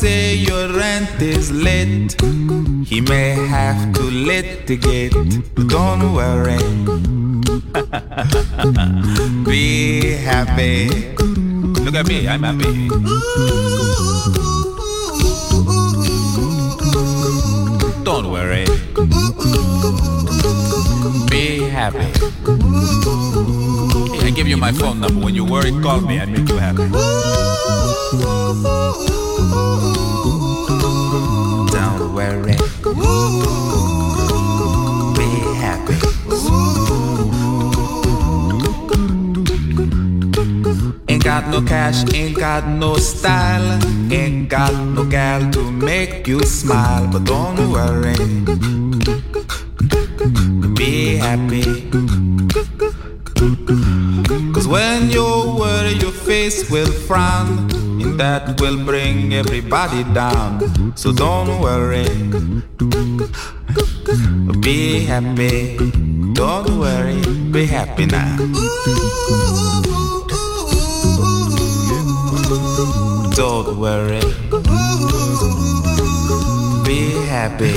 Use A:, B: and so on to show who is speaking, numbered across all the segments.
A: Say your rent is late. He may have to litigate. Don't worry. Be happy. Look at me, I'm happy. Don't worry. Be happy. I give you my phone number. When you worry, call me. I make you happy. Don't worry. Be happy. Ain't got no cash, ain't got no style, ain't got no to make you smile. But don't worry. Be happy. Cause when you worry, your face will frown, and that will bring everybody down. So don't worry. Be happy. Don't worry. Be happy now. Don't worry. Be happy.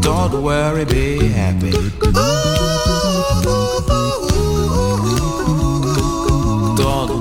A: Don't worry, be happy.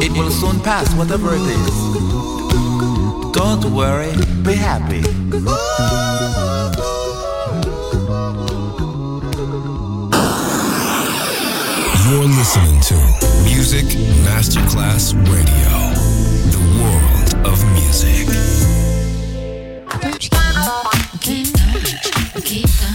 A: It will soon pass, whatever it is. Don't worry, be happy.
B: You're listening to Music Masterclass Radio, the world of music.
C: Don't you give up, keep keep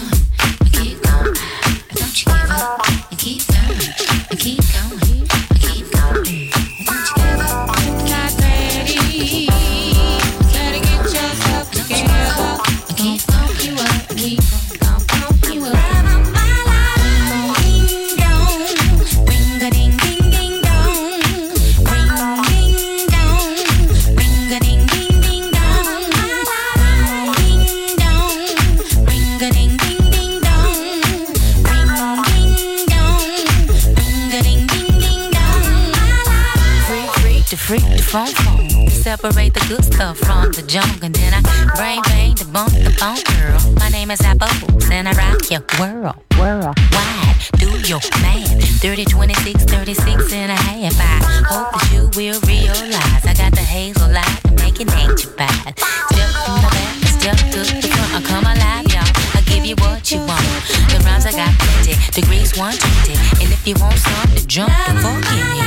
D: junk and then I brain bang the bump the bump girl. My name is Apple and I rock your world, world wide. Do your math, 30, 26, 36 and a half. I hope that you will realize I got the hazel light to make it nature bad. Step from the back, step to the front, I come alive, y'all. I give you what you want. The rhymes I got plenty, degrees 120, and if you want something, jump
E: and forget it.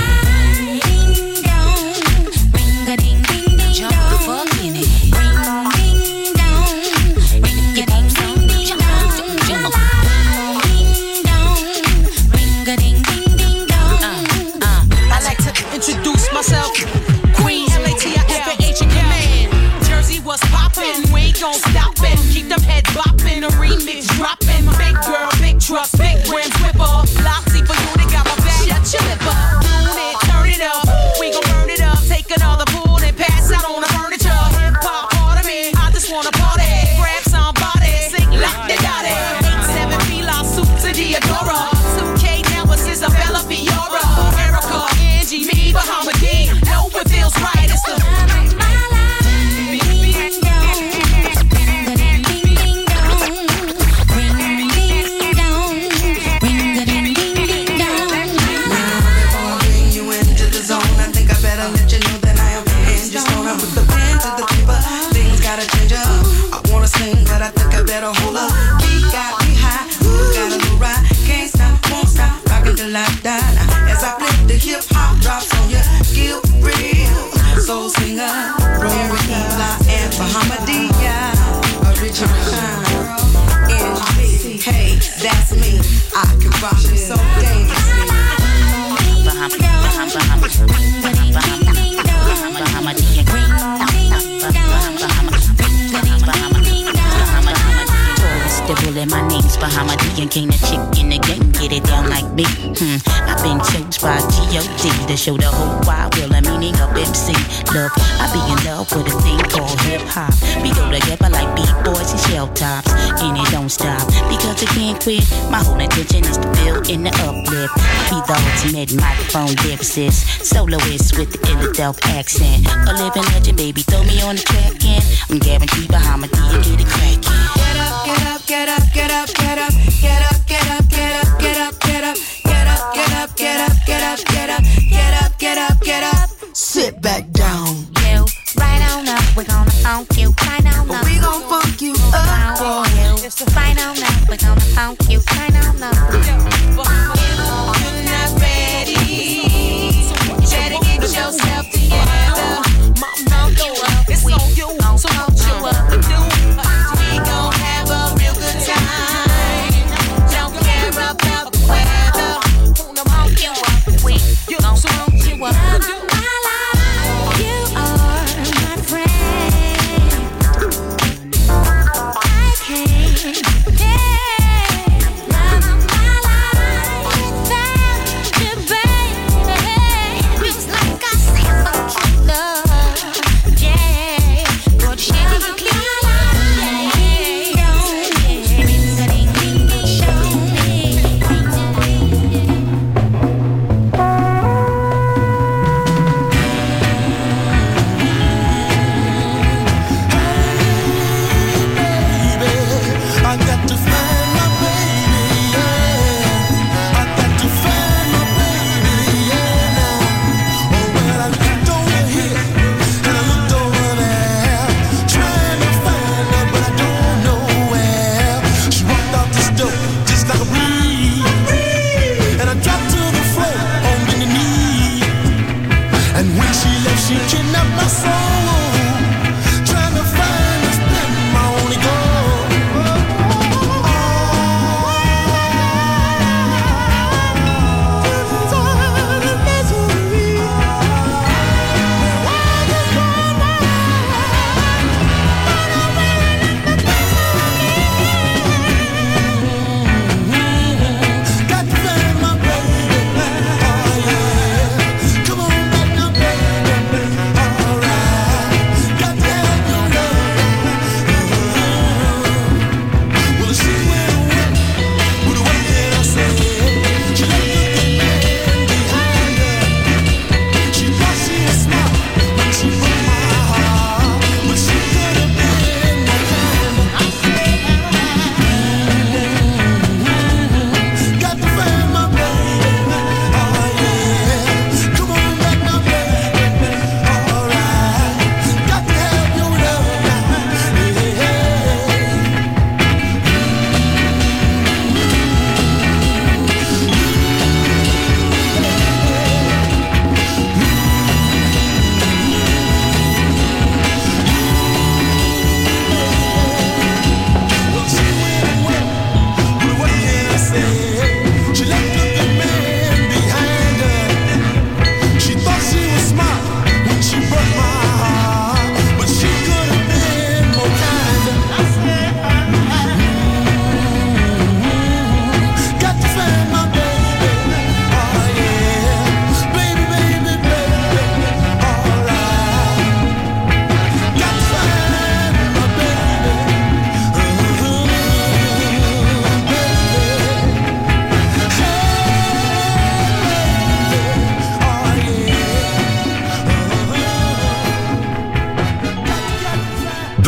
D: show the whole wide world the meaning of MC. Look, I be in love with a thing called hip hop. We go together like beat boys and shell tops, and it don't stop because I can't quit. My whole intention is to build in the uplift. Be the ultimate microphone lyricist, soloist with the Illadelph accent, a living legend, baby. Throw me on the track and I'm guaranteed behind my D get it crackin'.
F: Get up, get up, get up, get up, get up, get up, get up, get up, get up get up, get up, get up, get up, get up, get up, get up. Sit back down.
G: You right on up, we're gonna funk you right on up.
F: We gon' funk you up. for You
G: right on up, we're gonna funk you right on up.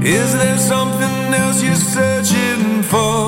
H: Is there something else you're searching for?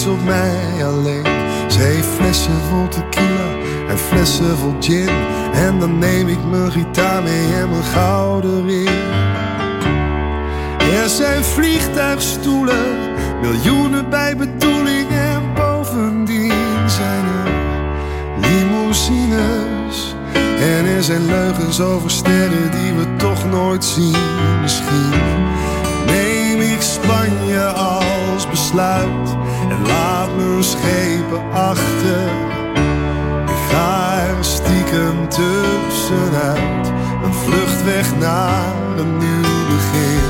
I: Steeds op mij alleen. Ze heeft flessen vol tequila en flessen vol gin. En dan neem ik mijn gitaar mee en mijn gouden ring. Er zijn vliegtuigstoelen, miljoenen bij bedoeling en bovendien zijn er limousines. En er zijn leugens over sterren die we toch nooit zien. Misschien ik Spanje als besluit en laat mijn schepen achter. Ik ga er stiekem tussenuit, een vlucht weg naar een nieuw begin.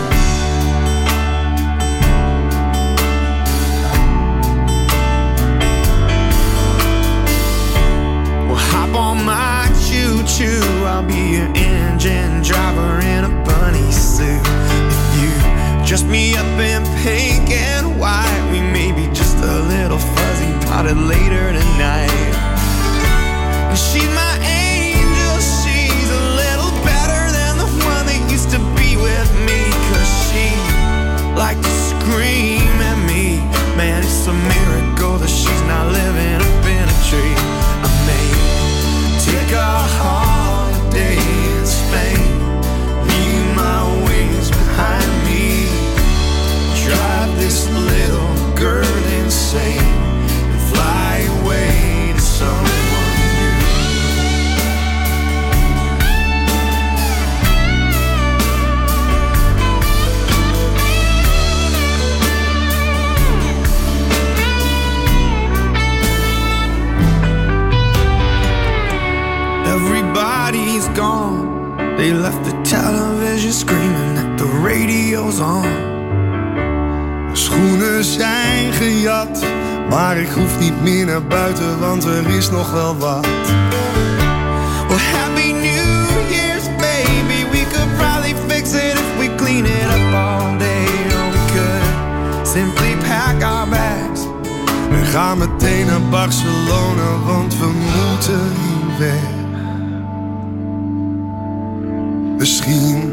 J: Hop on my choo choo. I'll be your engine driver in a bunny suit. If you dress me up in pink and white, we may be just a little fuzzy potted later tonight. And she's my angel, she's a little better than the one that used to be with me. Cause she liked to scream at me. Man, it's a miracle that she's not living up in a tree. I may take a holiday in Spain, this little girl insane, away to. Everybody's gone. They left the television screaming that the radio's on.
I: Schoenen zijn gejat, maar ik hoef niet meer naar buiten, want er is nog wel wat.
J: Well, Happy New Year's, baby. We could probably fix it if we clean it up all day. We could simply pack our bags.
I: We gaan meteen naar Barcelona, want we moeten hier weg. Misschien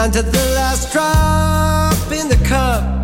J: Down
K: to the last drop in the cup.